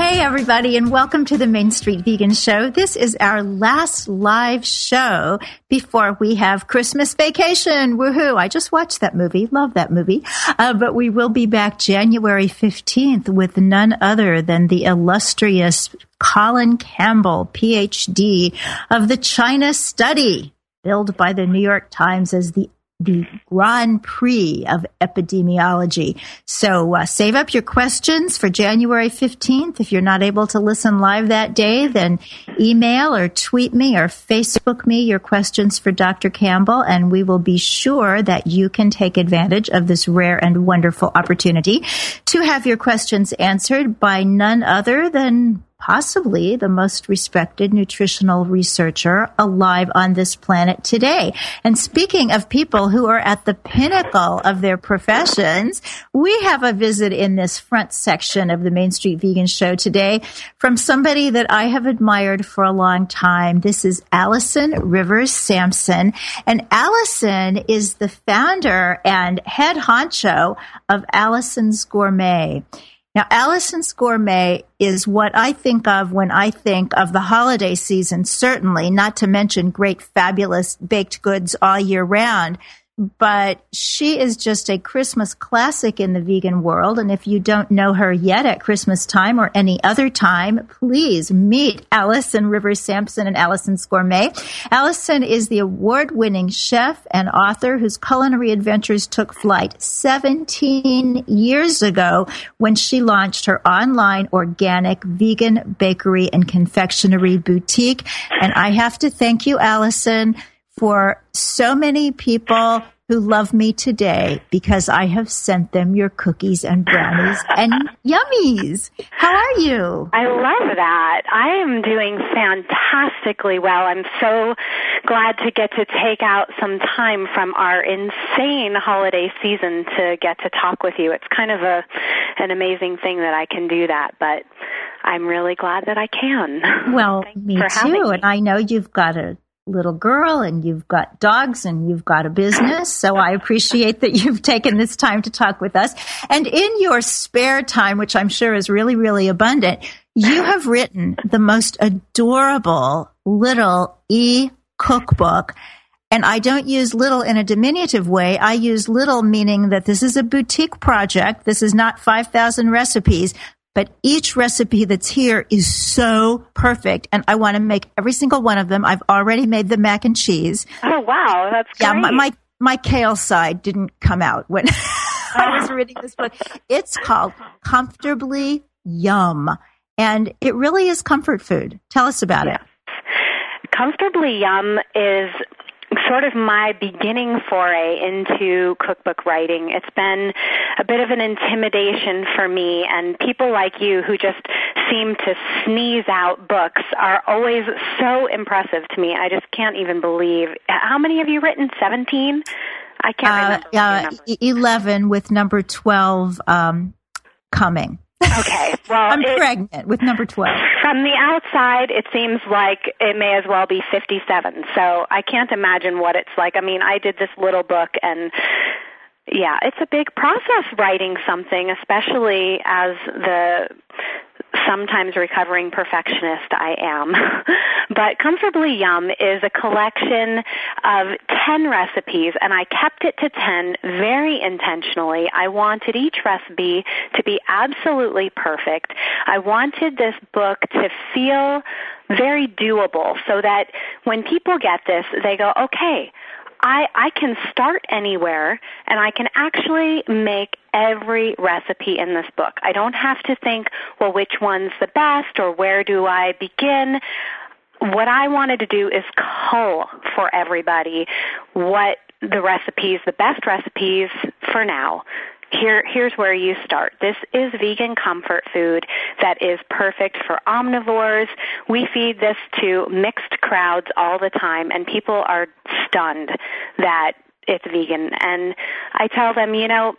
Hey, everybody, and welcome to the Main Street Vegan Show. This is our last live show before we have Christmas vacation. Woohoo! I just watched that movie. Love that movie. Uh, but we will be back January 15th with none other than the illustrious Colin Campbell, PhD of the China Study, billed by the New York Times as the the Grand Prix of epidemiology. So uh, save up your questions for January 15th. If you're not able to listen live that day, then email or tweet me or Facebook me your questions for Dr. Campbell, and we will be sure that you can take advantage of this rare and wonderful opportunity to have your questions answered by none other than possibly the most respected nutritional researcher alive on this planet today. And speaking of people who are at the pinnacle of their professions, we have a visit in this front section of the Main Street Vegan Show today from somebody that I have admired for a long time. This is Allison Rivers Sampson. And Allison is the founder and head honcho of Allison's Gourmet. Now, Allison's Gourmet is what I think of when I think of the holiday season, certainly, not to mention great, fabulous baked goods all year round but she is just a Christmas classic in the vegan world. And if you don't know her yet at Christmas time or any other time, please meet Allison Rivers Sampson and Allison's Gourmet. Allison is the award winning chef and author whose culinary adventures took flight 17 years ago when she launched her online organic vegan bakery and confectionery boutique. And I have to thank you, Allison for so many people who love me today because I have sent them your cookies and brownies and yummies. How are you? I love that. I am doing fantastically well. I'm so glad to get to take out some time from our insane holiday season to get to talk with you. It's kind of a an amazing thing that I can do that, but I'm really glad that I can. Well, me too. Me. And I know you've got a little girl and you've got dogs and you've got a business. So I appreciate that you've taken this time to talk with us. And in your spare time, which I'm sure is really, really abundant, you have written the most adorable little e cookbook. And I don't use little in a diminutive way. I use little meaning that this is a boutique project. This is not 5,000 recipes, but each recipe that's here is so perfect. And I want to make every single one of them. I've already made the mac and cheese. Oh, wow. That's great. Yeah, my, my, my kale side didn't come out when I was oh. reading this book. It's called Comfortably Yum. And it really is comfort food. Tell us about yes. it. Comfortably Yum is sort of my beginning foray into cookbook writing. It's been a bit of an intimidation for me, and people like you who just seem to sneeze out books are always so impressive to me. I just can't even believe. How many have you written? 17? I can't uh, remember. Uh, 11 with number 12 um, coming. Okay. Well, I'm it, pregnant with number 12. From the outside, it seems like it may as well be 57. So I can't imagine what it's like. I mean, I did this little book and yeah, it's a big process writing something, especially as the sometimes recovering perfectionist I am. but Comfortably Yum is a collection of 10 recipes, and I kept it to 10 very intentionally. I wanted each recipe to be absolutely perfect. I wanted this book to feel very doable so that when people get this, they go, okay, I, I can start anywhere and I can actually make every recipe in this book. I don't have to think, well, which one's the best or where do I begin? What I wanted to do is cull for everybody what the recipes, the best recipes for now here, here's where you start. This is vegan comfort food that is perfect for omnivores. We feed this to mixed crowds all the time, and people are stunned that it's vegan. And I tell them, you know,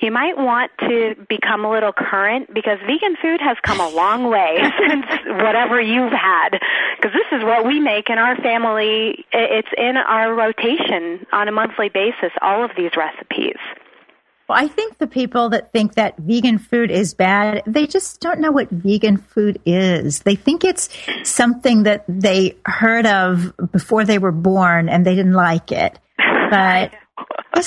you might want to become a little current because vegan food has come a long way since whatever you've had. Because this is what we make in our family. It's in our rotation on a monthly basis, all of these recipes. Well, I think the people that think that vegan food is bad, they just don't know what vegan food is. They think it's something that they heard of before they were born and they didn't like it. But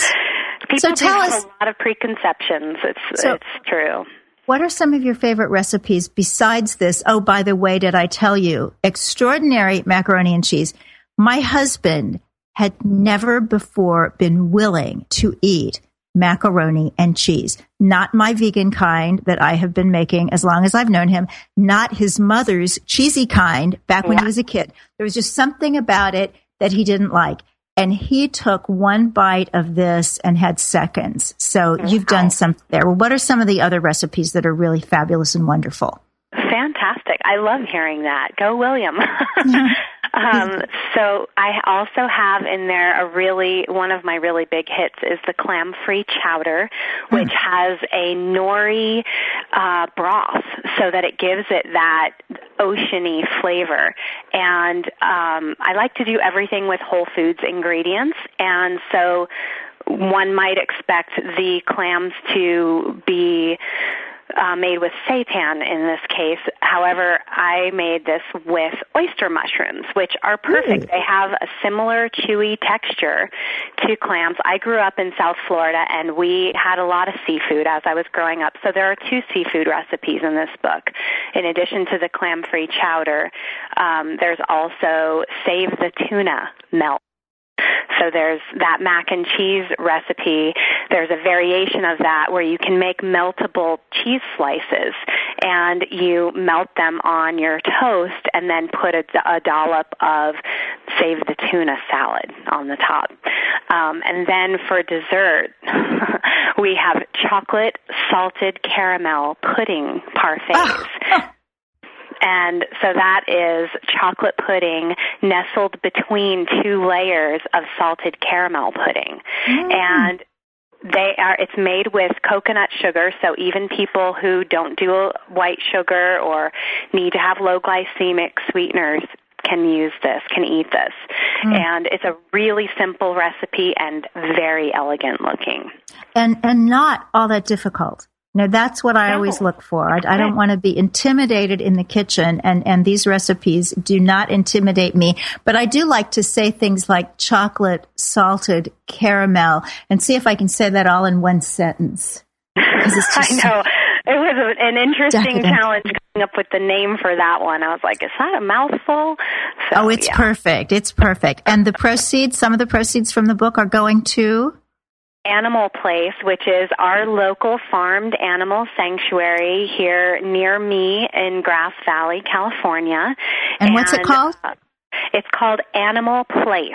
so tell us a lot of preconceptions. It's so, it's true. What are some of your favorite recipes besides this? Oh, by the way, did I tell you extraordinary macaroni and cheese? My husband had never before been willing to eat macaroni and cheese. Not my vegan kind that I have been making as long as I've known him, not his mother's cheesy kind back when yeah. he was a kid. There was just something about it that he didn't like. And he took one bite of this and had seconds. So you've done something there. Well, what are some of the other recipes that are really fabulous and wonderful? Fantastic. I love hearing that. Go, William. Um, so I also have in there a really one of my really big hits is the clam free chowder, which mm. has a nori uh, broth, so that it gives it that oceany flavor. And um, I like to do everything with whole foods ingredients, and so one might expect the clams to be uh, made with seitan in this case. However, I made this with oyster mushrooms, which are perfect. They have a similar chewy texture to clams. I grew up in South Florida and we had a lot of seafood as I was growing up. So there are two seafood recipes in this book. In addition to the clam free chowder, um, there's also save the tuna melt so there's that mac and cheese recipe. There's a variation of that where you can make meltable cheese slices and you melt them on your toast and then put a, a dollop of save the tuna salad on the top. Um, and then for dessert, we have chocolate salted caramel pudding parfaits. Ah. And so that is chocolate pudding nestled between two layers of salted caramel pudding. Mm. And they are it's made with coconut sugar so even people who don't do white sugar or need to have low glycemic sweeteners can use this can eat this mm. and it's a really simple recipe and very elegant looking and and not all that difficult no, that's what I always look for. I, I don't want to be intimidated in the kitchen, and, and these recipes do not intimidate me. But I do like to say things like chocolate, salted, caramel, and see if I can say that all in one sentence. I know. it was an interesting challenge coming up with the name for that one. I was like, is that a mouthful? So, oh, it's yeah. perfect. It's perfect. And the proceeds, some of the proceeds from the book are going to Animal Place, which is our local farmed animal sanctuary here near me in Grass Valley, California. And, and what's it called? Uh, it's called Animal Place.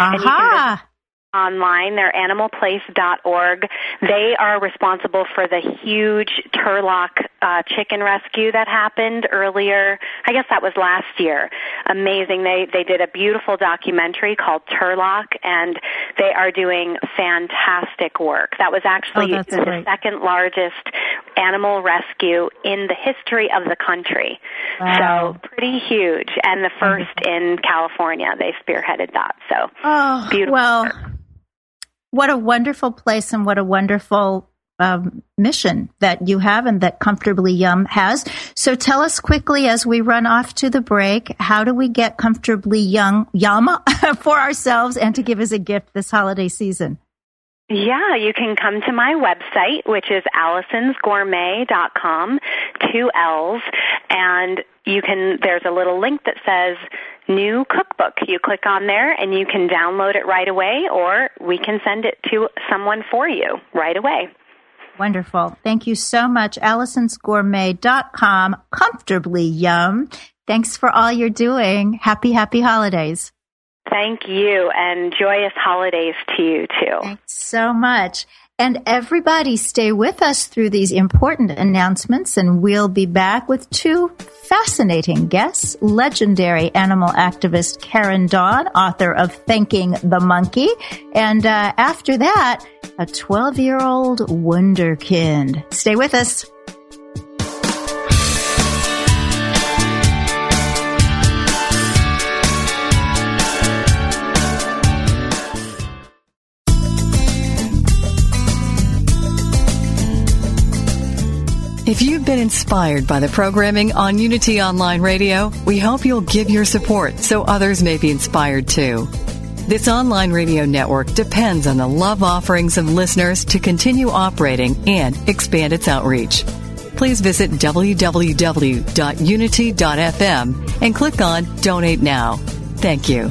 Aha online. They're animalplace.org. They are responsible for the huge Turlock uh, chicken rescue that happened earlier. I guess that was last year. Amazing. They they did a beautiful documentary called Turlock, and they are doing fantastic work. That was actually oh, the great. second largest animal rescue in the history of the country. Wow. So pretty huge, and the 1st in California. They spearheaded that. So oh, beautiful. Well, what a wonderful place and what a wonderful um, mission that you have and that Comfortably Yum has. So tell us quickly as we run off to the break, how do we get Comfortably Young Yum for ourselves and to give as a gift this holiday season? Yeah, you can come to my website, which is allisonsgourmet.com, two L's, and you can, there's a little link that says new cookbook. You click on there and you can download it right away or we can send it to someone for you right away. Wonderful. Thank you so much. Allison'sGourmet.com. Comfortably yum. Thanks for all you're doing. Happy, happy holidays. Thank you and joyous holidays to you too. Thanks so much. And everybody stay with us through these important announcements and we'll be back with two fascinating guests, legendary animal activist Karen Dawn, author of Thanking the Monkey. And uh, after that, a 12 year old wonderkind. Stay with us. If you've been inspired by the programming on Unity Online Radio, we hope you'll give your support so others may be inspired too. This online radio network depends on the love offerings of listeners to continue operating and expand its outreach. Please visit www.unity.fm and click on Donate Now. Thank you.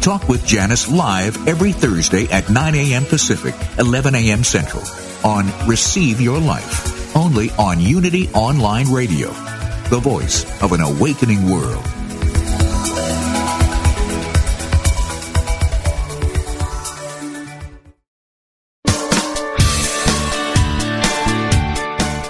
Talk with Janice live every Thursday at 9 a.m. Pacific, 11 a.m. Central on Receive Your Life, only on Unity Online Radio, the voice of an awakening world.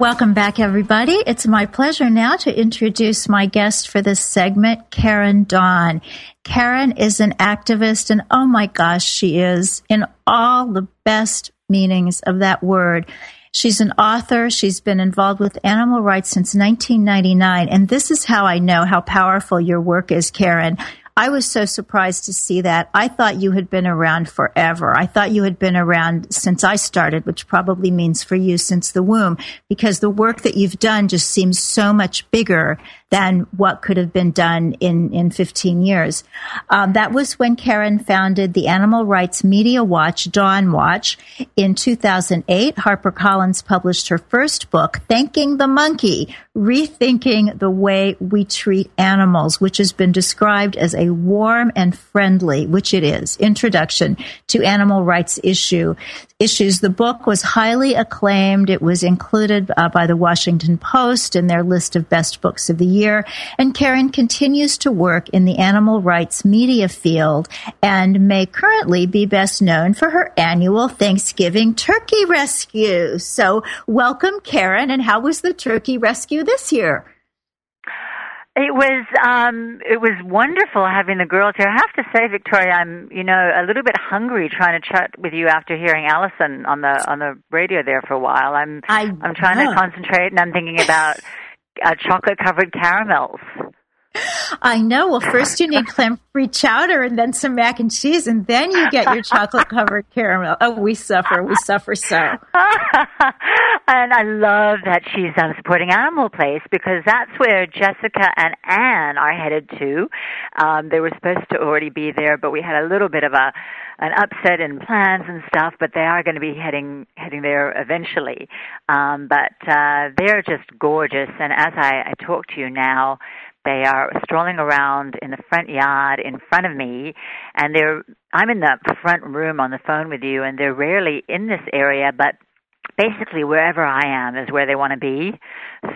Welcome back, everybody. It's my pleasure now to introduce my guest for this segment, Karen Dawn. Karen is an activist, and oh my gosh, she is in all the best meanings of that word. She's an author. She's been involved with animal rights since 1999. And this is how I know how powerful your work is, Karen. I was so surprised to see that. I thought you had been around forever. I thought you had been around since I started, which probably means for you since the womb, because the work that you've done just seems so much bigger than what could have been done in, in 15 years. Um, that was when Karen founded the Animal Rights Media Watch, Dawn Watch. In 2008, HarperCollins published her first book, Thanking the Monkey, Rethinking the Way We Treat Animals, which has been described as a warm and friendly, which it is, introduction to animal rights issue issues. The book was highly acclaimed. It was included uh, by the Washington Post in their list of best books of the year. And Karen continues to work in the animal rights media field and may currently be best known for her annual Thanksgiving turkey rescue. So welcome, Karen. And how was the turkey rescue this year? It was um it was wonderful having the girls here. I have to say, Victoria, I'm you know a little bit hungry trying to chat with you after hearing Allison on the on the radio there for a while. I'm I, I'm trying to concentrate and I'm thinking about uh, chocolate covered caramels. I know. Well, first you need clam-free chowder and then some mac and cheese, and then you get your chocolate-covered caramel. Oh, we suffer. We suffer so. and I love that she's um, supporting Animal Place because that's where Jessica and Anne are headed to. Um, they were supposed to already be there, but we had a little bit of a an upset in plans and stuff, but they are going to be heading heading there eventually. Um, but uh, they're just gorgeous, and as I, I talk to you now, they are strolling around in the front yard in front of me, and they're I'm in the front room on the phone with you, and they're rarely in this area, but basically wherever I am is where they want to be.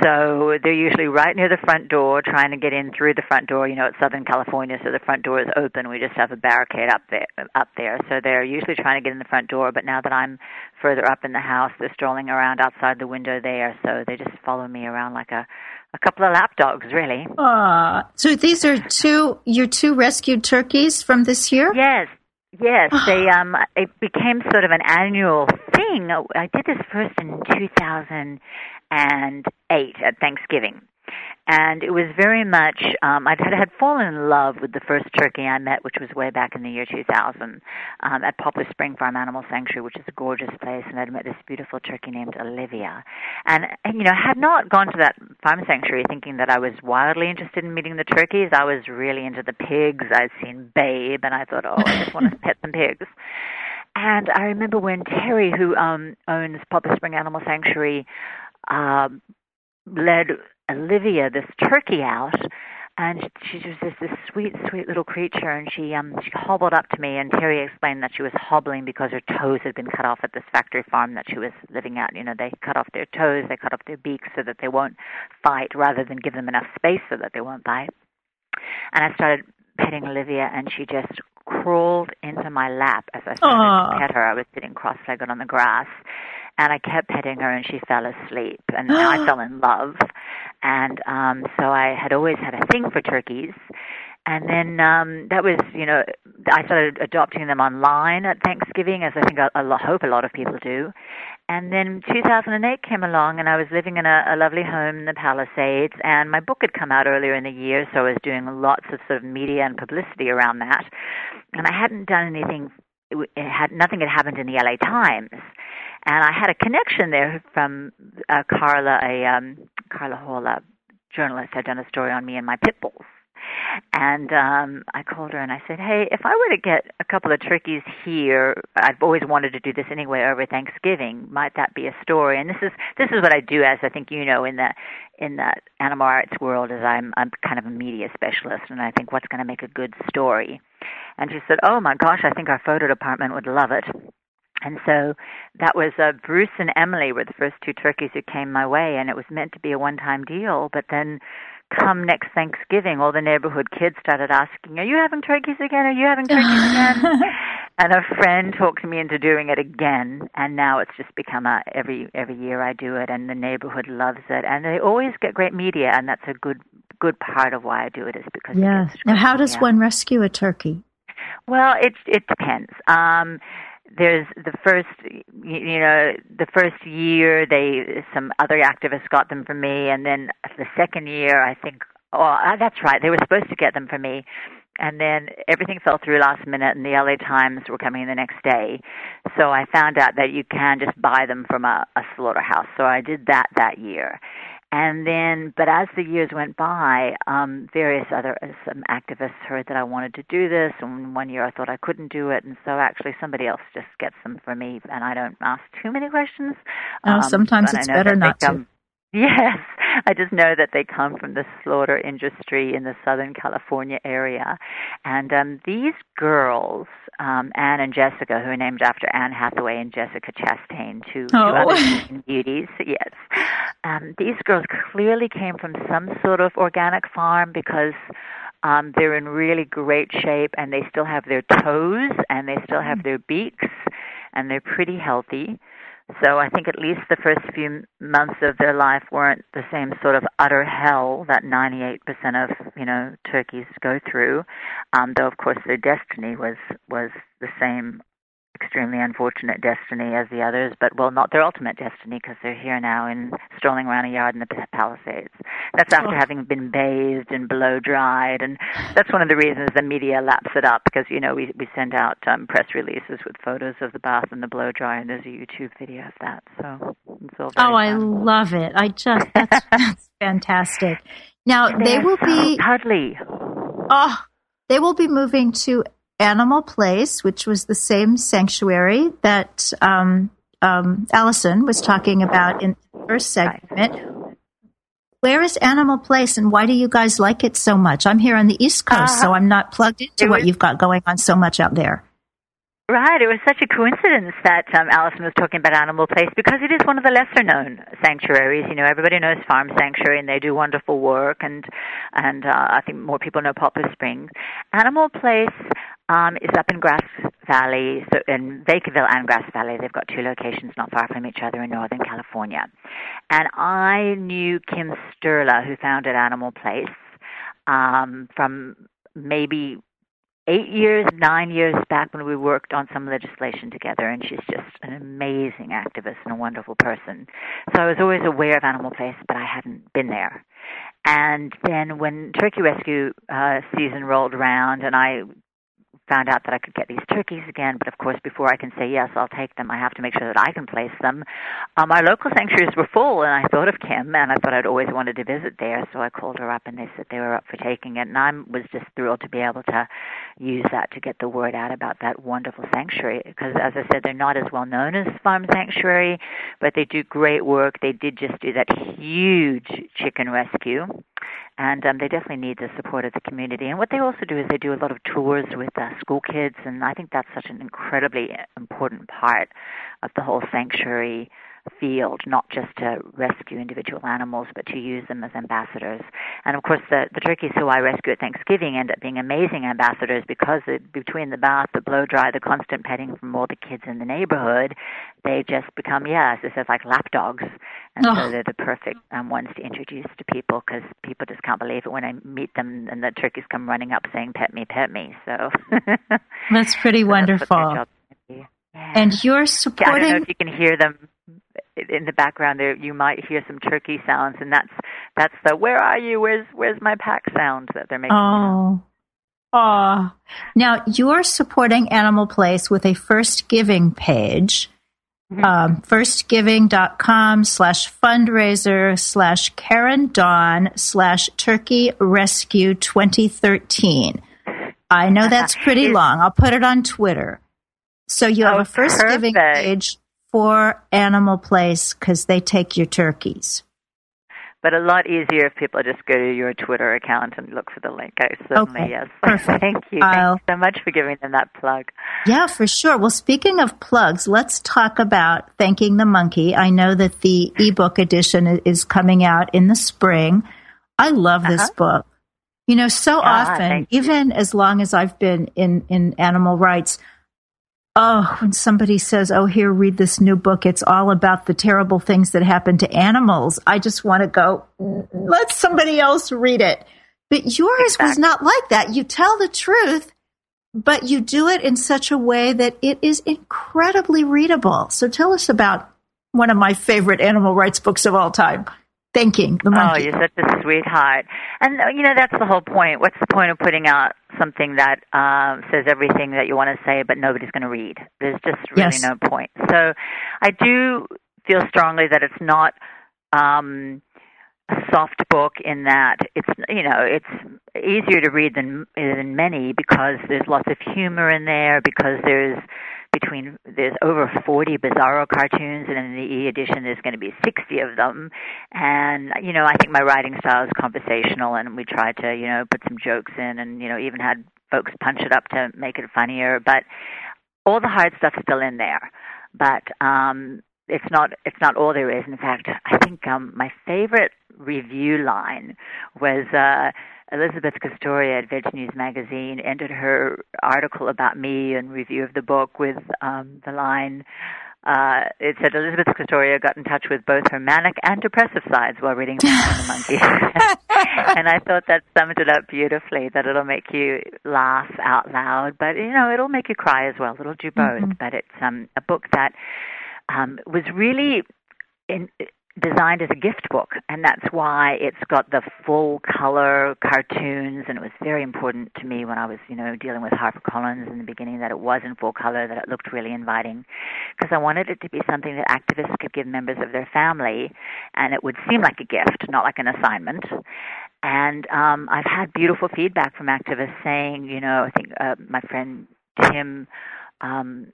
So they're usually right near the front door, trying to get in through the front door. You know, it's Southern California, so the front door is open. We just have a barricade up there. Up there, so they're usually trying to get in the front door. But now that I'm further up in the house, they're strolling around outside the window there. So they just follow me around like a a couple of lap dogs, really. Ah, so these are two your two rescued turkeys from this year? Yes, yes. they um, it became sort of an annual thing. I did this first in 2008 at Thanksgiving and it was very much um I had had fallen in love with the first turkey I met, which was way back in the year 2000 um, at Poplar Spring Farm Animal Sanctuary, which is a gorgeous place, and I'd met this beautiful turkey named Olivia, and, you know had not gone to that farm sanctuary thinking that I was wildly interested in meeting the turkeys. I was really into the pigs. I'd seen Babe, and I thought, oh, I just want to pet some pigs. And I remember when Terry, who um, owns Poplar Spring Animal Sanctuary, um, led Olivia this turkey out, and she was just this sweet, sweet little creature. And she um she hobbled up to me, and Terry explained that she was hobbling because her toes had been cut off at this factory farm that she was living at. You know, they cut off their toes, they cut off their beaks so that they won't fight, rather than give them enough space so that they won't bite. And I started petting Olivia, and she just crawled into my lap as I started Aww. to pet her. I was sitting cross-legged on the grass, and I kept petting her, and she fell asleep, and I fell in love and um so I had always had a thing for turkeys. And then um that was, you know, I started adopting them online at Thanksgiving, as I think I, I hope a lot of people do. And then 2008 came along, and I was living in a, a lovely home in the Palisades, and my book had come out earlier in the year, so I was doing lots of sort of media and publicity around that. And I hadn't done anything; it had nothing had happened in the LA Times and I had a connection there from uh, Carla, a um, Carla Hall, a journalist, had done a story on me and my pit bulls. And um I called her and I said, "Hey, if I were to get a couple of turkeys here, I've always wanted to do this anyway over Thanksgiving. Might that be a story?" And this is this is what I do, as I think you know, in the in the animal arts world, is I'm I'm kind of a media specialist, and I think what's going to make a good story. And she said, "Oh my gosh, I think our photo department would love it." And so that was uh, Bruce and Emily were the first two turkeys who came my way, and it was meant to be a one-time deal. But then come next Thanksgiving, all the neighborhood kids started asking, "Are you having turkeys again? Are you having turkeys again?" and a friend talked me into doing it again, and now it's just become a every every year I do it, and the neighborhood loves it, and they always get great media, and that's a good good part of why I do it is because yes. Now, how does one rescue a turkey? Well, it it depends. Um, there's the first you know the first year they some other activists got them for me and then the second year i think oh uh, that's right they were supposed to get them for me and then everything fell through last minute and the LA Times were coming the next day. So I found out that you can just buy them from a, a slaughterhouse. So I did that that year. And then, but as the years went by, um, various other uh, some activists heard that I wanted to do this, and one year I thought I couldn't do it, and so actually somebody else just gets them for me, and I don't ask too many questions. Oh, um, sometimes it's better not to. Yes, I just know that they come from the slaughter industry in the Southern California area. And um, these girls, um, Anne and Jessica, who are named after Anne Hathaway and Jessica Chastain, two, oh. two other beauties, yes. Um, these girls clearly came from some sort of organic farm because um, they're in really great shape and they still have their toes and they still have mm. their beaks and they're pretty healthy. So I think at least the first few months of their life weren't the same sort of utter hell that 98% of you know turkeys go through. Um, though of course their destiny was was the same extremely unfortunate destiny as the others, but well, not their ultimate destiny because they're here now and strolling around a yard in the Palisades. That's after oh. having been bathed and blow dried, and that's one of the reasons the media laps it up because you know we we send out um, press releases with photos of the bath and the blow dry, and there's a YouTube video of that. So it's all oh, I love it! I just that's, that's fantastic. Now they will so be hardly. Oh, they will be moving to Animal Place, which was the same sanctuary that um, um, Allison was talking about in the first segment. Where is Animal Place, and why do you guys like it so much? I'm here on the East Coast, uh, so I'm not plugged into what you've got going on so much out there. Right. It was such a coincidence that um, Allison was talking about Animal Place because it is one of the lesser known sanctuaries. You know, everybody knows Farm Sanctuary and they do wonderful work, and and uh, I think more people know Poplar Springs. Animal Place um, is up in Grass Valley, so in Vacaville and Grass Valley. They've got two locations not far from each other in Northern California. And I knew Kim Sturla, who founded Animal Place, um, from maybe eight years, nine years back when we worked on some legislation together, and she's just an amazing activist and a wonderful person. So I was always aware of Animal Place, but I hadn't been there. And then when Turkey Rescue uh, season rolled around, and I found out that I could get these turkeys again. But of course, before I can say yes, I'll take them, I have to make sure that I can place them. Um, our local sanctuaries were full, and I thought of Kim, and I thought I'd always wanted to visit there. So I called her up, and they said they were up for taking it, and I was just thrilled to be able to use that to get the word out about that wonderful sanctuary. Because as I said, they're not as well known as Farm Sanctuary, but they do great work. They did just do that huge chicken rescue and um, they definitely need the support of the community. And what they also do is they do a lot of tours with uh, school kids, and I think that's such an incredibly important part of the whole sanctuary field, not just to rescue individual animals, but to use them as ambassadors. And of course, the, the turkeys who I rescue at Thanksgiving end up being amazing ambassadors because it, between the bath, the blow dry, the constant petting from all the kids in the neighborhood, they just become, yeah, as I said, like lap dogs. And oh. so they're the perfect um, ones to introduce to people because people just can't believe it when I meet them and the turkeys come running up saying, pet me, pet me. So that's pretty so wonderful. That's yeah. And you're supporting. I don't know if you can hear them in the background there you might hear some turkey sounds and that's that's the where are you? Where's where's my pack? sound that they're making. Oh. Oh now you're supporting animal place with a first giving page mm-hmm. um, firstgiving.com slash fundraiser slash karen dawn slash turkey rescue 2013 i know that's pretty long. I'll put it on twitter. So you have oh, a first perfect. giving page for Animal Place because they take your turkeys. But a lot easier if people just go to your Twitter account and look for the link. I certainly okay, yes. Perfect. Thank you. Thank you so much for giving them that plug. Yeah, for sure. Well, speaking of plugs, let's talk about thanking the monkey. I know that the ebook edition is coming out in the spring. I love this uh-huh. book. You know, so ah, often, even as long as I've been in, in animal rights, oh, when somebody says, oh, here, read this new book, it's all about the terrible things that happen to animals, I just want to go, let somebody else read it. But yours exactly. was not like that. You tell the truth, but you do it in such a way that it is incredibly readable. So tell us about one of my favorite animal rights books of all time thanking the monkey. Oh, you're such a sweetheart. And you know that's the whole point. What's the point of putting out something that uh, says everything that you want to say, but nobody's going to read? There's just really yes. no point. So, I do feel strongly that it's not. Um, a soft book in that it's you know it's easier to read than than many because there's lots of humor in there because there's between there's over 40 Bizarro cartoons, and in the E edition there's going to be 60 of them. And you know, I think my writing style is conversational, and we try to you know put some jokes in, and you know even had folks punch it up to make it funnier. But all the hard stuff's still in there. But um, it's not it's not all there is. In fact, I think um, my favorite review line was. Uh, Elizabeth Castoria at Veg News Magazine ended her article about me and review of the book with um, the line, uh, it said Elizabeth Castoria got in touch with both her manic and depressive sides while reading the Monkey. and I thought that summed it up beautifully, that it'll make you laugh out loud, but, you know, it'll make you cry as well. It'll do both. Mm-hmm. But it's um, a book that um, was really in, designed as a gift book, and that's why it's got the full color cartoons. And it was very important to me when I was, you know, dealing with HarperCollins in the beginning that it was in full color, that it looked really inviting, because I wanted it to be something that activists could give members of their family, and it would seem like a gift, not like an assignment. And um, I've had beautiful feedback from activists saying, you know, I think uh, my friend Tim um,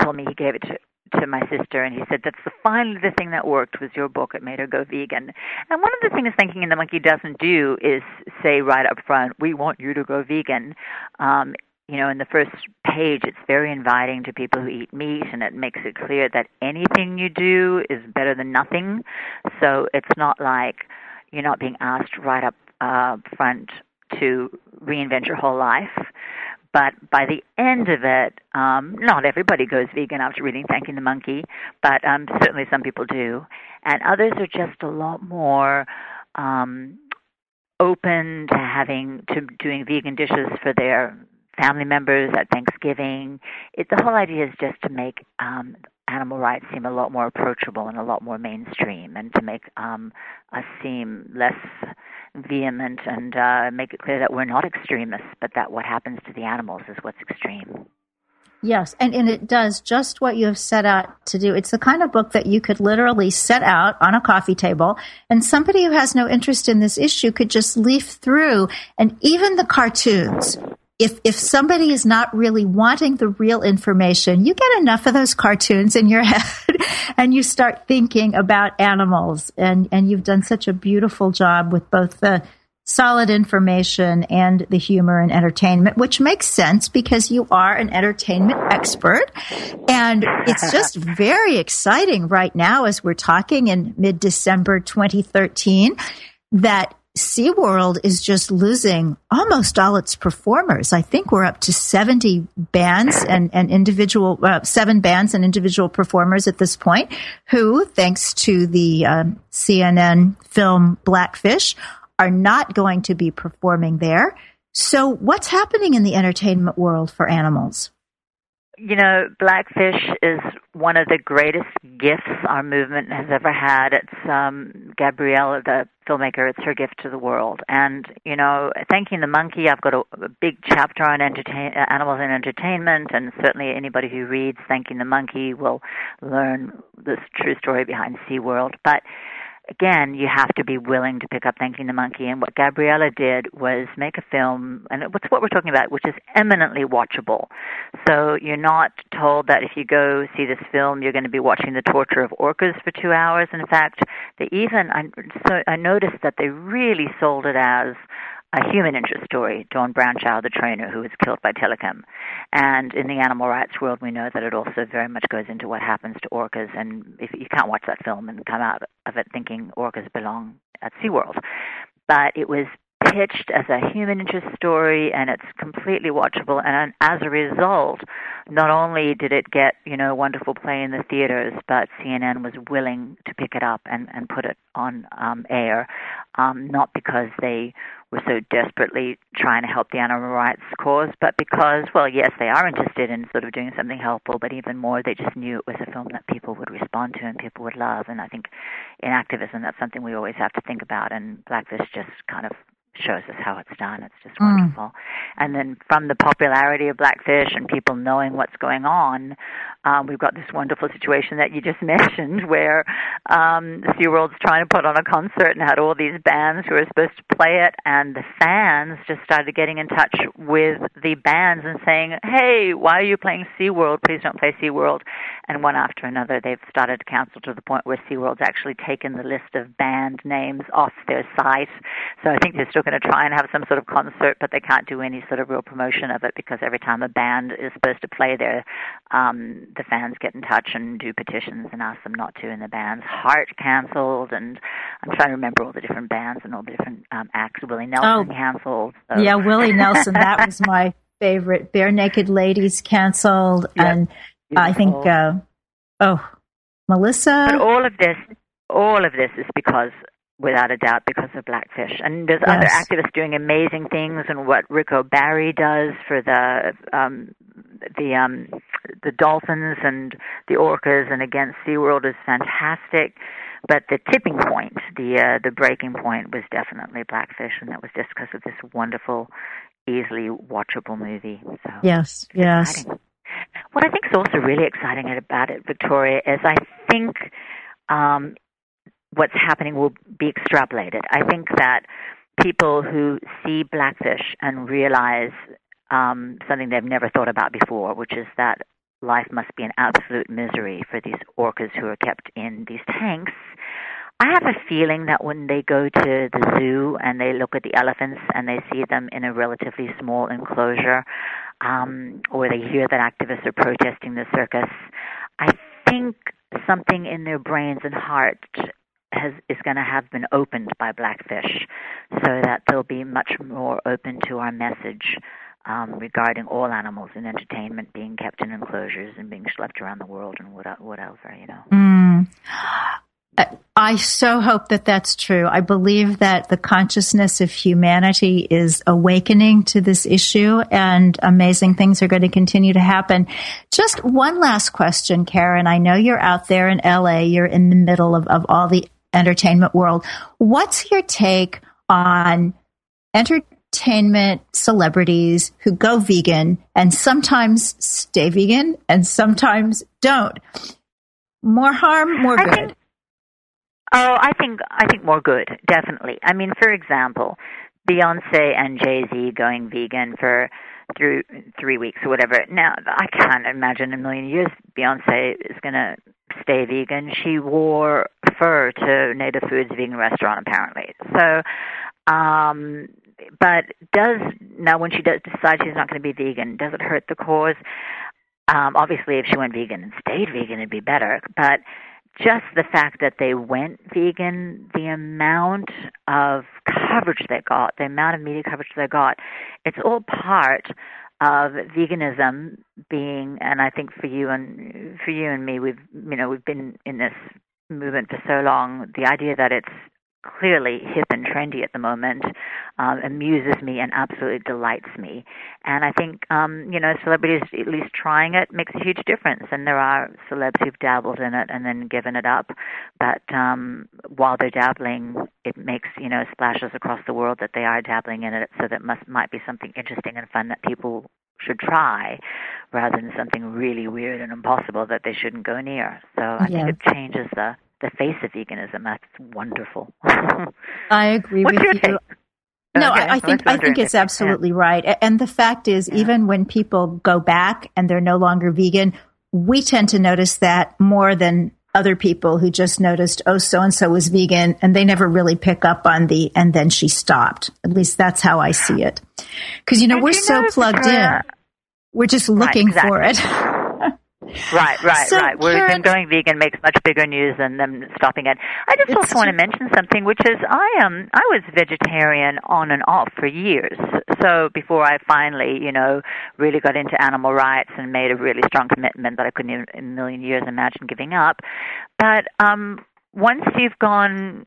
told me he gave it to to my sister and he said that's the finally the thing that worked was your book. It made her go vegan. And one of the things thinking in the monkey doesn't do is say right up front we want you to go vegan. Um you know in the first page it's very inviting to people who eat meat and it makes it clear that anything you do is better than nothing. So it's not like you're not being asked right up uh front to reinvent your whole life but by the end of it, um, not everybody goes vegan after reading Thanking the Monkey, but um, certainly some people do. And others are just a lot more um, open to having to doing vegan dishes for their family members at Thanksgiving. It, the whole idea is just to make um, animal rights seem a lot more approachable and a lot more mainstream, and to make um, us seem less vehement and uh, make it clear that we're not extremists, but that what happens to the animals is what's extreme. Yes, and, and it does just what you have set out to do. It's the kind of book that you could literally set out on a coffee table, and somebody who has no interest in this issue could just leaf through, and even the cartoons if if somebody is not really wanting the real information, you get enough of those cartoons in your head and you start thinking about animals and and you've done such a beautiful job with both the solid information and the humor and entertainment, which makes sense because you are an entertainment expert. And it's just very exciting right now as we're talking in mid December 2013 that SeaWorld is just losing almost all its performers. I think we're up to 70 bands and, and individual, uh, seven bands and individual performers at this point who, thanks to the um, CNN film Blackfish, are not going to be performing there. So what's happening in the entertainment world for animals? You know, Blackfish is one of the greatest gifts our movement has ever had. It's um, Gabrielle, the filmmaker. It's her gift to the world. And you know, thanking the monkey, I've got a, a big chapter on entertain, uh, animals and entertainment, and certainly anybody who reads Thanking the Monkey will learn this true story behind SeaWorld. But again, you have to be willing to pick up Thanking the Monkey. And what Gabriela did was make a film, and it's what we're talking about, which is eminently watchable. So you're not told that if you go see this film, you're going to be watching the torture of orcas for two hours. In fact, they even, I, so I noticed that they really sold it as a human interest story, Dawn Brancheau, the trainer who was killed by Tilikum. And in the animal rights world, we know that it also very much goes into what happens to orcas. And if you can't watch that film and come out of it thinking orcas belong at SeaWorld. but it was pitched as a human interest story and it's completely watchable and as a result not only did it get you know wonderful play in the theaters but CNN was willing to pick it up and and put it on um air um not because they were so desperately trying to help the animal rights cause but because well yes they are interested in sort of doing something helpful but even more they just knew it was a film that people would respond to and people would love and I think in activism that's something we always have to think about and Blackfish just kind of shows us how it's done. It's just mm. wonderful. Mm. And then from the popularity of Blackfish and people knowing what's going on, um, we've got this wonderful situation that you just mentioned where um, SeaWorld's trying to put on a concert and had all these bands who were supposed to play it, and the fans just started getting in touch with the bands and saying, hey, why are you playing SeaWorld? Please don't play SeaWorld. And one after another, they've started to cancel to the point where SeaWorld's actually taken the list of band names off their site. So I think they're still going to try and have some sort of concert, but they can't do any sort of real promotion of it because every time a band is supposed to play there, um, the fans get in touch and do petitions and ask them not to. And the band's Heart canceled, and I'm trying to remember all the different bands and all the different um, acts. Willie Nelson oh, canceled. So. Yeah, Willie Nelson. That was my favorite. Barenaked Ladies canceled, yep. and I think uh, oh, Melissa. But all of this, all of this is because without a doubt because of blackfish. And there's yes. other activists doing amazing things, and what Ric O'Barry does for the um, the um, the dolphins and the orcas and against SeaWorld is fantastic. But the tipping point, the uh, the breaking point, was definitely Blackfish, and that was just because of this wonderful, easily watchable movie. So yes, yes. Exciting. What I think is also really exciting about it, Victoria, is I think um, what's happening will be extrapolated. I think that people who see Blackfish and realize um, something they've never thought about before, which is that life must be an absolute misery for these orcas who are kept in these tanks. I have a feeling that when they go to the zoo and they look at the elephants and they see them in a relatively small enclosure, um, or they hear that activists are protesting the circus, I think something in their brains and heart has, is going to have been opened by Blackfish, so that they'll be much more open to our message um, regarding all animals in entertainment being kept in enclosures and being schlepped around the world and what, whatever, you know. Mm. I so hope that that's true. I believe that the consciousness of humanity is awakening to this issue and amazing things are going to continue to happen. Just one last question, Karen. I know you're out there in LA. You're in the middle of, of all the entertainment world. What's your take on entertainment? celebrities who go vegan and sometimes stay vegan and sometimes don't. More harm, more I good. Think, oh, I think I think more good, definitely. I mean, for example, Beyonce and Jay Z going vegan for through three weeks or whatever. Now, I can't imagine a million years Beyonce is going to stay vegan. She wore fur to Native Foods vegan restaurant apparently. So, um, but does now when she does decide she's not going to be vegan, does it hurt the cause? Um, obviously, if she went vegan and stayed vegan, it'd be better. But just the fact that they went vegan, the amount of coverage they got, the amount of media coverage they got, it's all part of veganism being and I think for you and for you and me we've you know we've been in this movement for so long the idea that it's clearly hip and trendy at the moment um, amuses me and absolutely delights me. And I think, um, you know, celebrities at least trying it makes a huge difference. And there are celebs who've dabbled in it and then given it up. But um, while they're dabbling, it makes, you know, splashes across the world that they are dabbling in it. So that must might be something interesting and fun that people should try rather than something really weird and impossible that they shouldn't go near. So I yeah. think it changes the the face of veganism. That's wonderful. I agree What's with you. Take? No, okay, I, I think I think it's absolutely yeah. right. And the fact is, yeah. even when people go back and they're no longer vegan, we tend to notice that more than other people who just noticed, oh, so and so was vegan, and they never really pick up on the, and then she stopped. At least that's how I see it. Because you know and we're you so plugged in, we're just looking right, exactly. for it. Right, right, so, right. Where Karen, them going vegan makes much bigger news than them stopping it. I just also want to mention something, which is I um I was vegetarian on and off for years. So before I finally, you know, really got into animal rights and made a really strong commitment that I couldn't even in a million years imagine giving up. But um once you've gone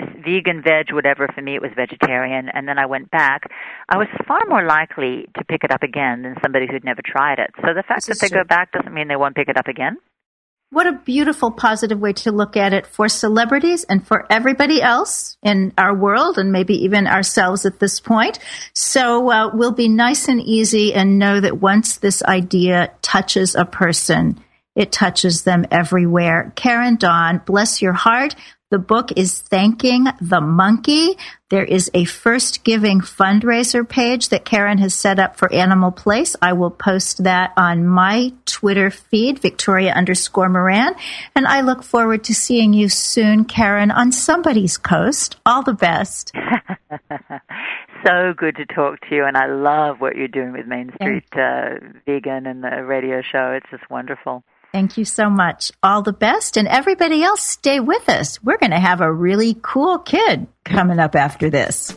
vegan, veg, whatever, for me it was vegetarian, and then I went back, I was far more likely to pick it up again than somebody who'd never tried it. So the fact that they true. go back doesn't mean they won't pick it up again. What a beautiful, positive way to look at it for celebrities and for everybody else in our world and maybe even ourselves at this point. So uh, we'll be nice and easy and know that once this idea touches a person, it touches them everywhere. Karen Dawn, bless your heart. The book is Thanking the Monkey. There is a first giving fundraiser page that Karen has set up for Animal Place. I will post that on my Twitter feed, Victoria underscore Moran. And I look forward to seeing you soon, Karen, on somebody's coast. All the best. so good to talk to you, and I love what you're doing with Main Street uh, Vegan and the radio show. It's just wonderful. Thank you so much. All the best. And everybody else, stay with us. We're going to have a really cool kid coming up after this.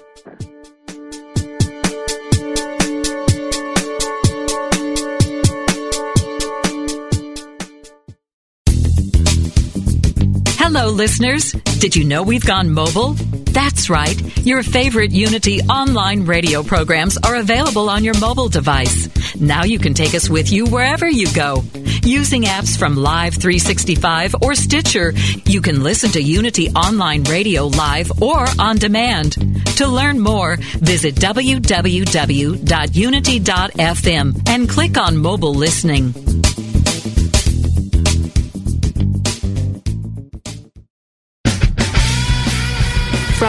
Hello, listeners. Did you know we've gone mobile? That's right. Your favorite Unity online radio programs are available on your mobile device. Now you can take us with you wherever you go. Using apps from Live 365 or Stitcher, you can listen to Unity online radio live or on demand. To learn more, visit www.unity.fm and click on mobile listening.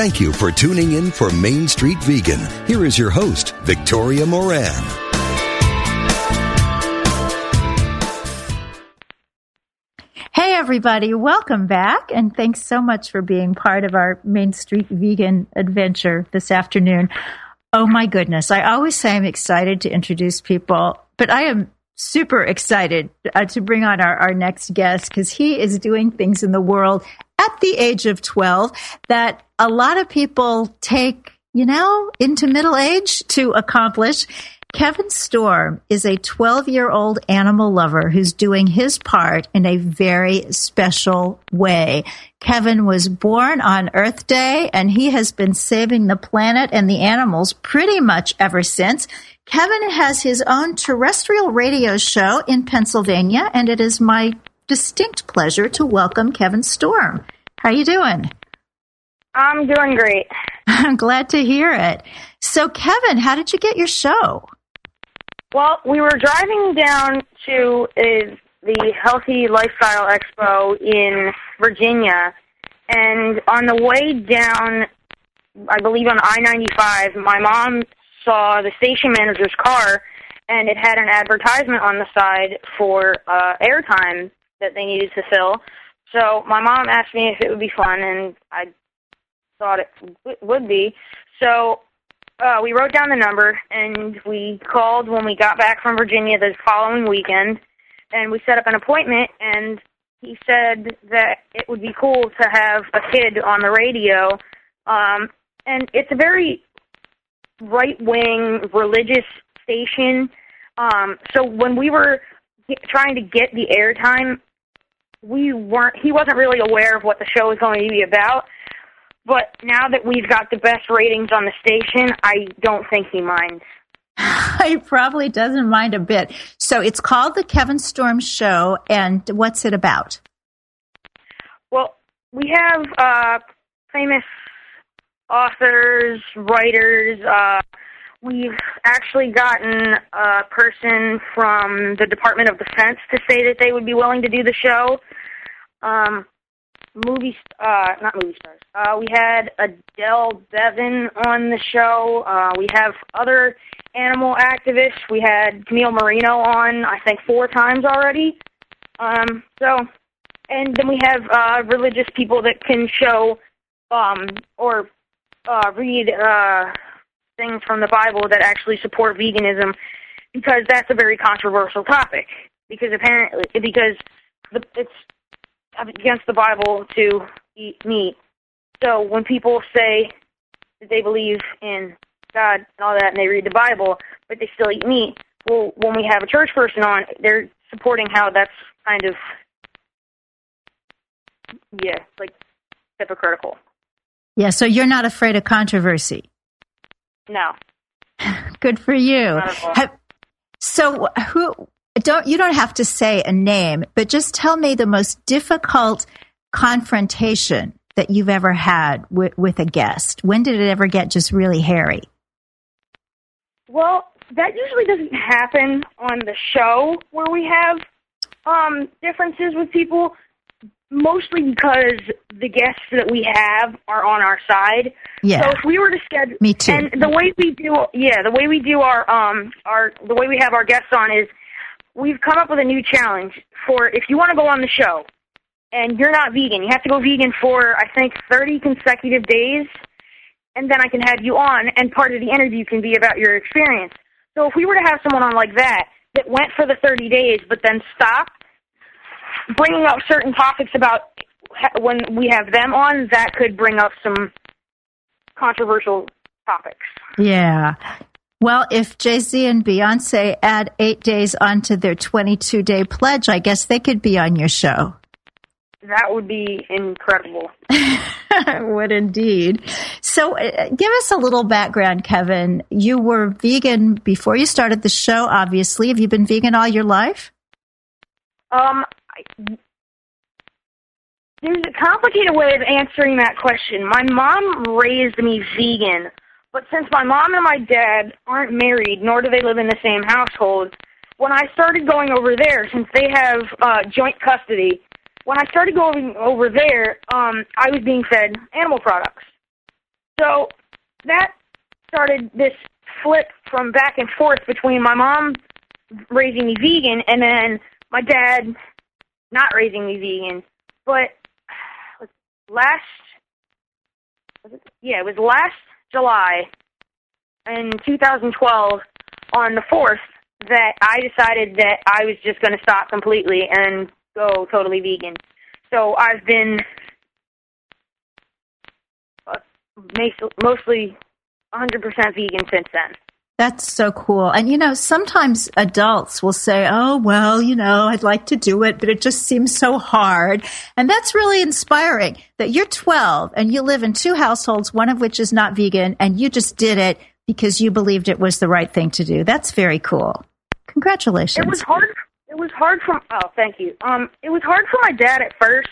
Thank you for tuning in for Main Street Vegan. Here is your host, Victoria Moran. Hey, everybody, welcome back, and thanks so much for being part of our Main Street Vegan adventure this afternoon. Oh my goodness, I always say I'm excited to introduce people, but I am super excited uh, to bring on our, our next guest because he is doing things in the world at the age of 12 that a lot of people take, you know, into middle age to accomplish. Kevin Storm is a 12 year old animal lover who's doing his part in a very special way. Kevin was born on Earth Day and he has been saving the planet and the animals pretty much ever since. Kevin has his own terrestrial radio show in Pennsylvania and it is my distinct pleasure to welcome Kevin Storm. How you doing? I'm doing great. I'm glad to hear it. So, Kevin, how did you get your show? Well, we were driving down to uh, the Healthy Lifestyle Expo in Virginia, and on the way down, I believe on I 95, my mom saw the station manager's car, and it had an advertisement on the side for uh, airtime that they needed to fill. So my mom asked me if it would be fun, and I thought it w- would be. So uh, we wrote down the number, and we called when we got back from Virginia the following weekend, and we set up an appointment. And he said that it would be cool to have a kid on the radio. Um, and it's a very right-wing religious station. Um, so when we were trying to get the airtime, we weren't. He wasn't really aware of what the show was going to be about. But now that we've got the best ratings on the station, I don't think he minds. he probably doesn't mind a bit. So it's called the Kevin Storm Show, and what's it about? Well, we have uh, famous authors, writers. Uh, we've actually gotten a person from the Department of Defense to say that they would be willing to do the show. Um, movie, uh, not movie stars. Uh, we had Adele Bevan on the show. Uh, we have other animal activists. We had Camille Marino on, I think, four times already. Um, so, and then we have uh, religious people that can show um, or uh, read uh, from the Bible that actually support veganism, because that's a very controversial topic. Because apparently, because the, it's against the Bible to eat meat. So when people say that they believe in God and all that, and they read the Bible, but they still eat meat, well, when we have a church person on, they're supporting how that's kind of, yeah, like hypocritical. Yeah, so you're not afraid of controversy. No. Good for you. Have, so who don't you don't have to say a name, but just tell me the most difficult confrontation that you've ever had with, with a guest. When did it ever get just really hairy? Well, that usually doesn't happen on the show where we have um, differences with people, mostly because the guests that we have are on our side. Yeah. So if we were to schedule, Me too. And the way we do, yeah, the way we do our um our the way we have our guests on is we've come up with a new challenge for if you want to go on the show and you're not vegan, you have to go vegan for I think 30 consecutive days, and then I can have you on, and part of the interview can be about your experience. So if we were to have someone on like that that went for the 30 days but then stopped, bringing up certain topics about when we have them on, that could bring up some controversial topics. Yeah. Well, if Jay Z and Beyonce add eight days onto their 22 day pledge, I guess they could be on your show. That would be incredible. would indeed. So, uh, give us a little background, Kevin. You were vegan before you started the show, obviously. Have you been vegan all your life? Um, there's a complicated way of answering that question. My mom raised me vegan, but since my mom and my dad aren't married, nor do they live in the same household, when I started going over there, since they have uh, joint custody, when I started going over there, um, I was being fed animal products. So that started this flip from back and forth between my mom raising me vegan and then my dad not raising me vegan. But last, yeah, it was last July in 2012 on the 4th that I decided that I was just going to stop completely and go totally vegan. So I've been uh, mostly 100% vegan since then. That's so cool. And you know, sometimes adults will say, oh, well, you know, I'd like to do it, but it just seems so hard. And that's really inspiring that you're 12 and you live in two households, one of which is not vegan, and you just did it because you believed it was the right thing to do. That's very cool. Congratulations. It was hard. It was hard for, oh, thank you. Um, it was hard for my dad at first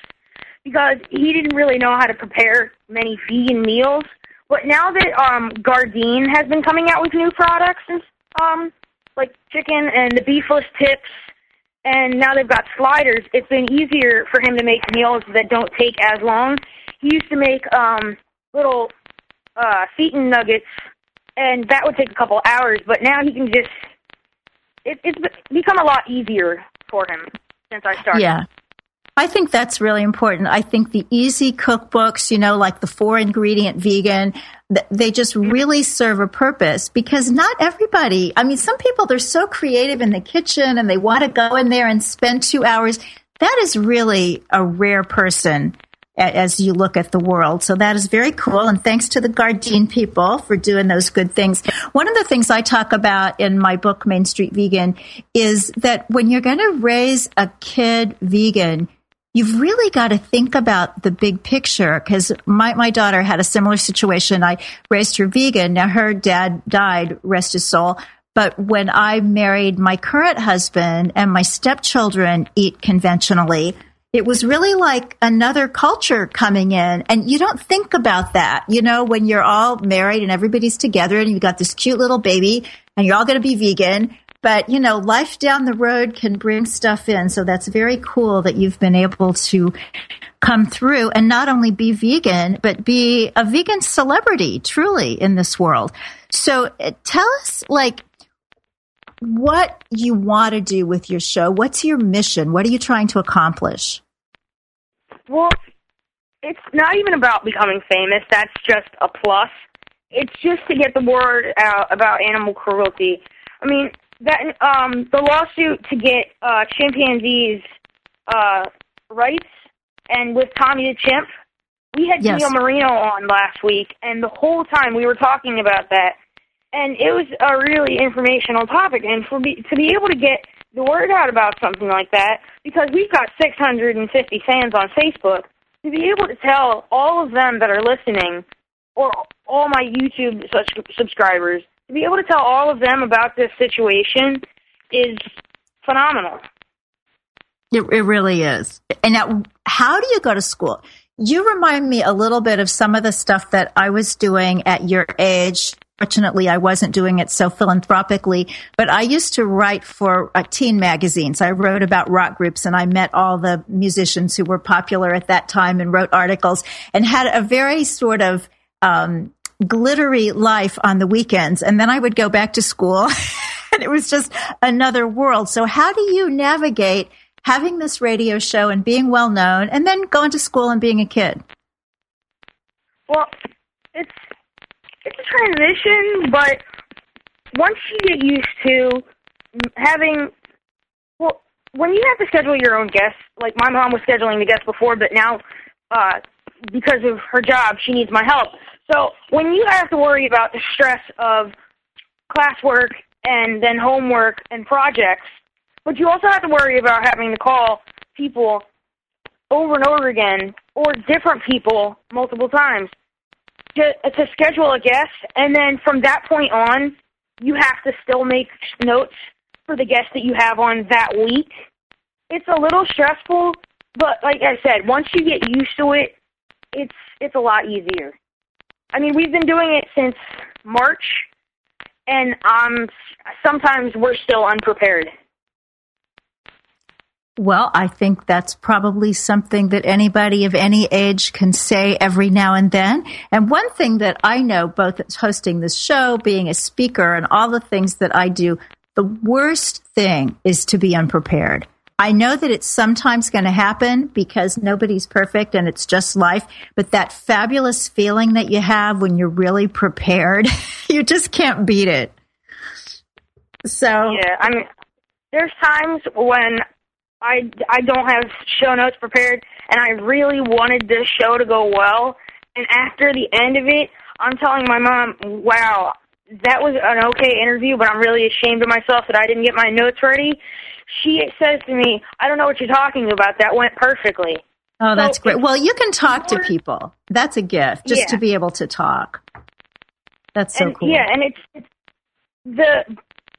because he didn't really know how to prepare many vegan meals. But now that um Gardein has been coming out with new products and um like chicken and the beefless tips and now they've got sliders, it's been easier for him to make meals that don't take as long. He used to make um little uh seitan nuggets and that would take a couple hours, but now he can just it, it's become a lot easier for him since I started. Yeah. I think that's really important. I think the easy cookbooks, you know, like the four ingredient vegan, they just really serve a purpose because not everybody, I mean, some people, they're so creative in the kitchen and they want to go in there and spend two hours. That is really a rare person as you look at the world. So that is very cool. And thanks to the Gardein people for doing those good things. One of the things I talk about in my book, Main Street Vegan, is that when you're going to raise a kid vegan, you've really got to think about the big picture because my, my daughter had a similar situation. I raised her vegan. Now her dad died, rest his soul. But when I married my current husband and my stepchildren eat conventionally, it was really like another culture coming in. And you don't think about that, you know, when you're all married and everybody's together and you've got this cute little baby and you're all going to be vegan. But, you know, life down the road can bring stuff in. So that's very cool that you've been able to come through and not only be vegan, but be a vegan celebrity truly in this world. So uh, tell us, like, what you want to do with your show. What's your mission? What are you trying to accomplish? Well, it's not even about becoming famous. That's just a plus. It's just to get the word out about animal cruelty. I mean, that um, the lawsuit to get uh, chimpanzees uh, rights, and with Tommy the chimp, we had yes. Neil Marino on last week, and the whole time we were talking about that and it was a really informational topic. And for be, to be able to get the word out about something like that, because we've got 650 fans on Facebook, to be able to tell all of them that are listening, or all my YouTube subscribers, to be able to tell all of them about this situation is phenomenal. It, it really is. And now, how do you go to school? You remind me a little bit of some of the stuff that I was doing at your age Fortunately, I wasn't doing it so philanthropically, but I used to write for uh, teen magazines. I wrote about rock groups and I met all the musicians who were popular at that time and wrote articles and had a very sort of, um, glittery life on the weekends. And then I would go back to school and it was just another world. So how do you navigate having this radio show and being well known and then going to school and being a kid? Well, it's it's a transition, but once you get used to having, well, when you have to schedule your own guests, like my mom was scheduling the guests before, but now, uh, because of her job, she needs my help. So when you have to worry about the stress of classwork and then homework and projects, but you also have to worry about having to call people over and over again or different people multiple times to, to schedule a guest, and then from that point on, you have to still make notes for the guest that you have on that week. It's a little stressful, but like I said, once you get used to it, it's it's a lot easier. I mean, we've been doing it since March, and um, sometimes we're still unprepared. Well, I think that's probably something that anybody of any age can say every now and then. And one thing that I know, both hosting this show, being a speaker, and all the things that I do, the worst thing is to be unprepared. I know that it's sometimes going to happen because nobody's perfect and it's just life, but that fabulous feeling that you have when you're really prepared, you just can't beat it. So, yeah, I mean, there's times when I, I don't have show notes prepared, and I really wanted this show to go well. And after the end of it, I'm telling my mom, wow, that was an okay interview, but I'm really ashamed of myself that I didn't get my notes ready. She says to me, I don't know what you're talking about. That went perfectly. Oh, that's so great. Well, you can talk to people. That's a gift, just yeah. to be able to talk. That's so and, cool. Yeah, and it's, it's the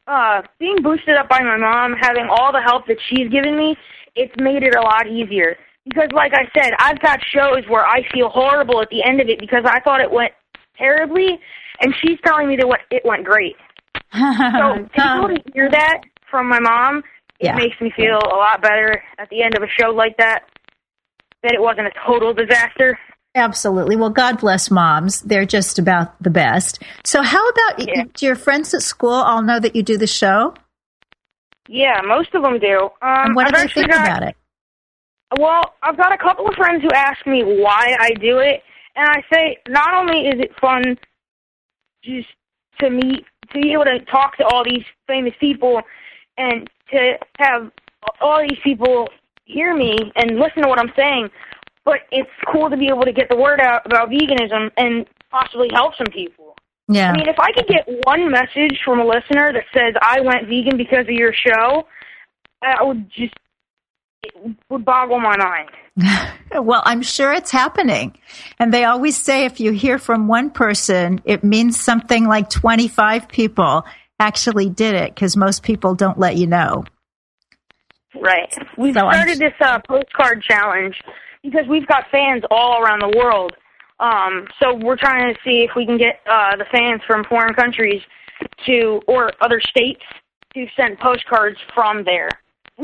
uh, being boosted up by my mom, having all the help that she's given me, it's made it a lot easier. Because, like I said, I've got shows where I feel horrible at the end of it because I thought it went terribly, and she's telling me that what it went great. so to be able to hear that from my mom, it yeah. makes me feel a lot better at the end of a show like that. That it wasn't a total disaster. Absolutely. Well, God bless moms. They're just about the best. So, how about yeah. do your friends at school all know that you do the show? Yeah, most of them do. Um, and what I've do they think got, about it? Well, I've got a couple of friends who ask me why I do it, and I say not only is it fun just to meet, to be able to talk to all these famous people, and to have all these people hear me and listen to what I'm saying, but it's cool to be able to get the word out about veganism and possibly help some people. Yeah. I mean, if I could get one message from a listener that says I went vegan because of your show, that would just it would boggle my mind. well, I'm sure it's happening. And they always say if you hear from one person, it means something like 25 people actually did it because most people don't let you know. Right. We've So I'm- started this uh, postcard challenge because we've got fans all around the world. Um, so we're trying to see if we can get uh, the fans from foreign countries to or other states to send postcards from there.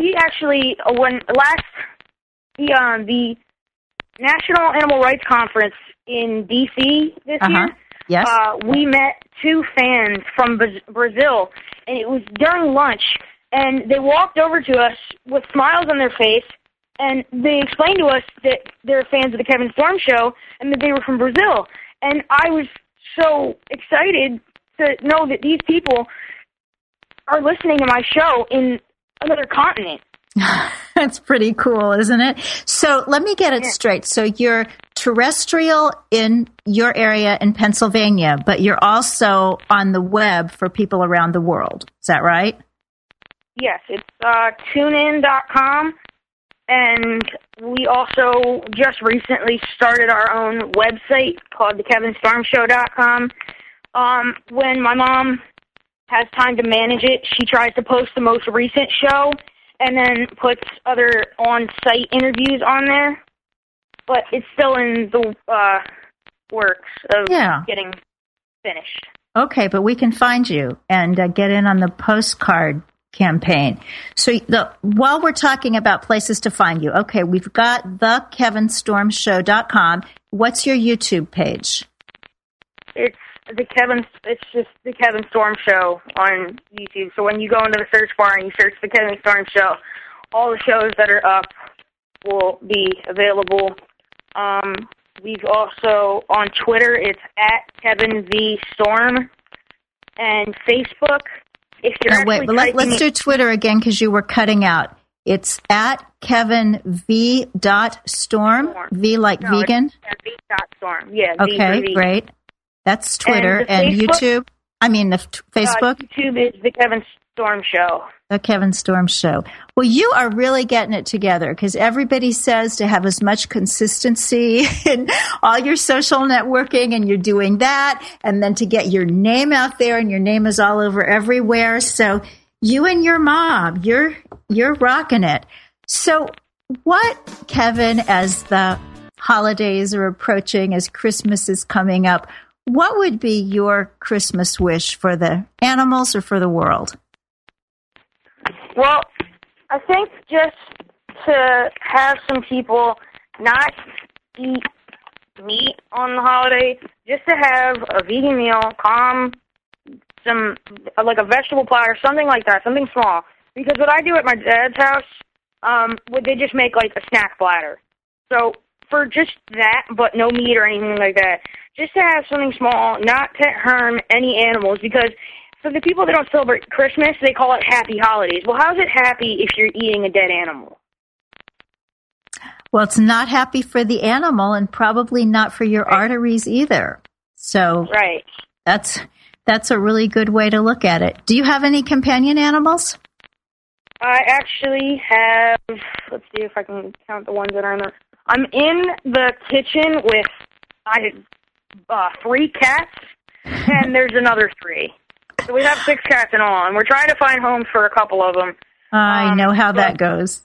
We actually uh, when last the uh, the National Animal Rights Conference in D.C. this Uh-huh. year. Yes. Uh, we met two fans from Brazil, and it was during lunch. And they walked over to us with smiles on their face, and they explained to us that they're fans of the Kevin Storm show and that they were from Brazil. And I was so excited to know that these people are listening to my show in another continent. That's pretty cool, isn't it? So let me get it straight. So you're terrestrial in your area in Pennsylvania, but you're also on the web for people around the world. Is that right? Yes, it's uh, tunein.com. And we also just recently started our own website called thekevinstormshow.com. Um, when my mom has time to manage it, she tries to post the most recent show and then puts other on-site interviews on there. But it's still in the uh, works of Yeah. getting finished. Okay, but we can find you and uh, get in on the postcard campaign. So the, while we're talking about places to find you, okay, we've got the kevinstormshow.com. What's your YouTube page? It's the Kevin. It's just the Kevin Storm Show on YouTube. So when you go into the search bar and you search the Kevin Storm Show, all the shows that are up will be available. Um, we've also on Twitter. It's at Kevin V Storm, and Facebook. If you're No, wait, but let, let's do Twitter again because you were cutting out. It's at Kevin V dot storm. V like No, vegan. V dot Storm. Yeah. V Okay, V. great. That's Twitter And and, Facebook- YouTube. I mean, the f- Facebook. Uh, YouTube is the Kevin Storm Show. The Kevin Storm Show. Well, you are really getting it together because everybody says to have as much consistency in all your social networking, and you're doing that, and then to get your name out there, and your name is all over everywhere. So you and your mom, you're you're rocking it. So, what, Kevin, as the holidays are approaching, as Christmas is coming up, what would be your Christmas wish for the animals or for the world? Well, I think just to have some people not eat meat on the holiday, just to have a vegan meal, calm, some like a vegetable platter, something like that, something small. Because what I do at my dad's house, um, would they just make like a snack platter? So for just that, but no meat or anything like that, just to have something small, not to harm any animals, because for the people that don't celebrate Christmas, they call it happy holidays. Well, how's it happy if you're eating a dead animal? Well, it's not happy for the animal and probably not for your arteries either. So Right. that's that's a really good way to look at it. Do you have any companion animals? I actually have. Let's see if I can count the ones that are in the. I'm in the kitchen with I uh, three cats, and there's another three. So we have six cats in all, and we're trying to find homes for a couple of them. I Um, know how that goes.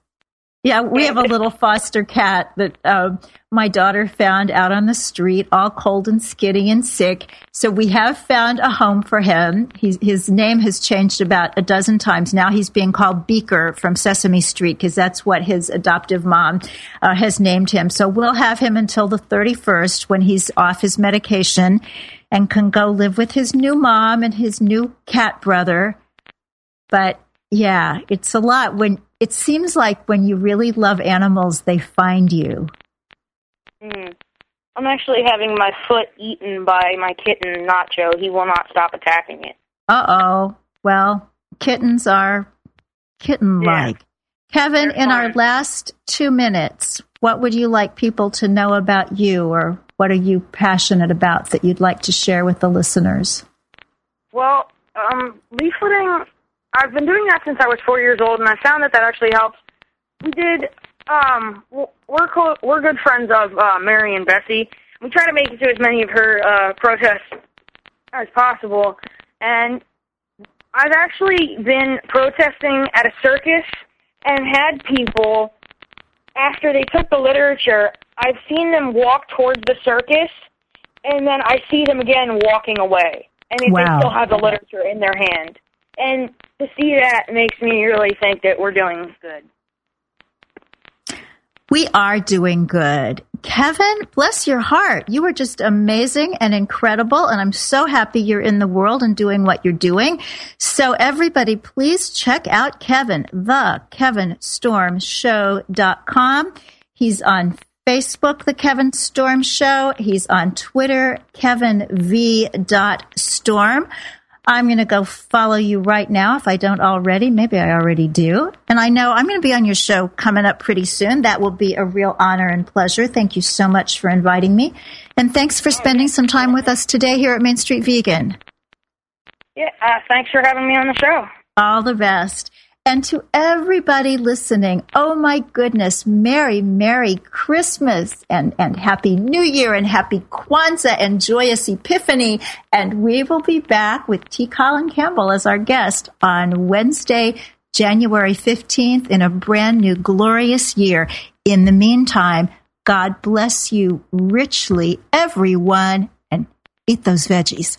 Yeah, we have a little foster cat that uh, my daughter found out on the street, all cold and skinny and sick. So we have found a home for him. He's, his name has changed about a dozen times. Now he's being called Beaker from Sesame Street because that's what his adoptive mom uh, has named him. So we'll have him until the 31st when he's off his medication and can go live with his new mom and his new cat brother. But yeah, it's a lot when it seems like when you really love animals, they find you. Mm. I'm actually having my foot eaten by my kitten Nacho. He will not stop attacking it. Uh oh. Well, kittens are kitten like. Kevin, They're in our last two minutes, what would you like people to know about you or what are you passionate about that you'd like to share with the listeners? Well, um, leafleting, I've been doing that since I was four years old, and I found that that actually helps. We did, um, we're, co- we're good friends of uh, Mary and Bessie. We try to make it to as many of her uh, protests as possible, and I've actually been protesting at a circus and had people after they took the literature. I've seen them walk towards the circus, and then I see them again walking away, and they still have the literature in their hand. And to see that makes me really think that we're doing good. We are doing good. Kevin, bless your heart. You are just amazing and incredible. And I'm so happy you're in the world and doing what you're doing. So everybody, please check out Kevin, the Kevin Storm kevinstormshow.com. He's on Facebook, The Kevin Storm Show. He's on Twitter, Kevin V. Storm. I'm going to go follow you right now if I don't already. Maybe I already do. And I know I'm going to be on your show coming up pretty soon. That will be a real honor and pleasure. Thank you so much for inviting me. And thanks for spending some time with us today here at Main Street Vegan. Yeah, uh, thanks for having me on the show. All the best. And to everybody listening, oh my goodness, Merry, Merry Christmas and, and Happy New Year and Happy Kwanzaa and Joyous Epiphany. And we will be back with T. Colin Campbell as our guest on Wednesday, January 15th in a brand new glorious year. In the meantime, God bless you richly, everyone, and eat those veggies.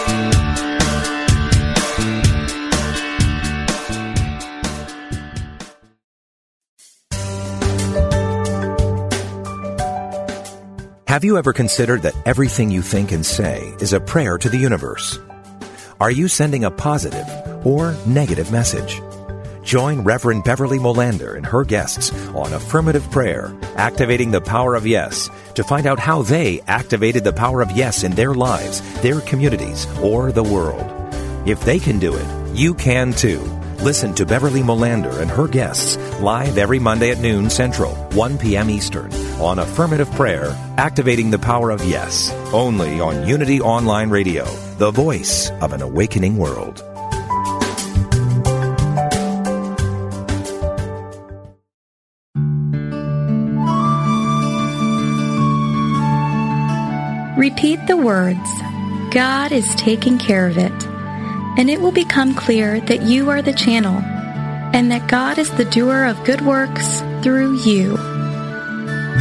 Have you ever considered that everything you think and say is a prayer to the universe? Are you sending a positive or negative message? Join Reverend Beverly Molander and her guests on Affirmative Prayer, Activating the Power of Yes, to find out how they activated the power of yes in their lives, their communities, or the world. If they can do it, you can too. Listen to Beverly Molander and her guests live every Monday at noon Central, 1 p.m. Eastern on Affirmative Prayer, Activating the Power of Yes, only on Unity Online Radio, the voice of an awakening world. Repeat the words, God is taking care of it, and it will become clear that you are the channel and that God is the doer of good works through you.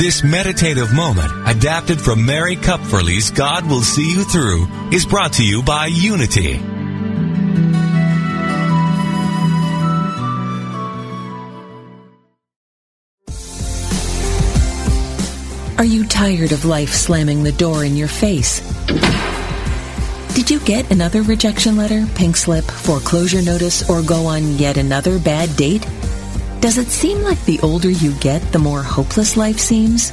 This meditative moment, adapted from Mary Kupferle's God Will See You Through, is brought to you by Unity. Are you tired of life slamming the door in your face? Did you get another rejection letter, pink slip, foreclosure notice, or go on yet another bad date? Does it seem like the older you get, the more hopeless life seems?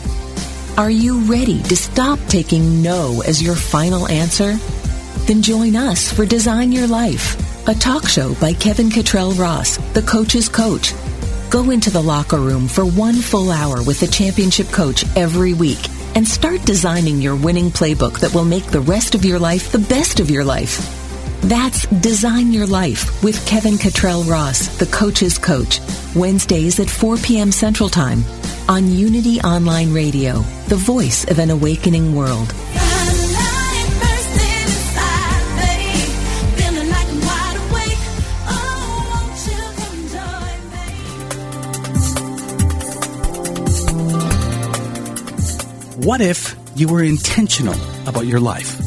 Are you ready to stop taking no as your final answer? Then join us for Design Your Life, a talk show by Kevin Cottrell Ross, the coach's coach. Go into the locker room for one full hour with the championship coach every week and start designing your winning playbook that will make the rest of your life the best of your life. That's Design Your Life with Kevin Cottrell Ross, the coach's coach, Wednesdays at 4 p.m. Central Time on Unity Online Radio, the voice of an awakening world. What if you were intentional about your life,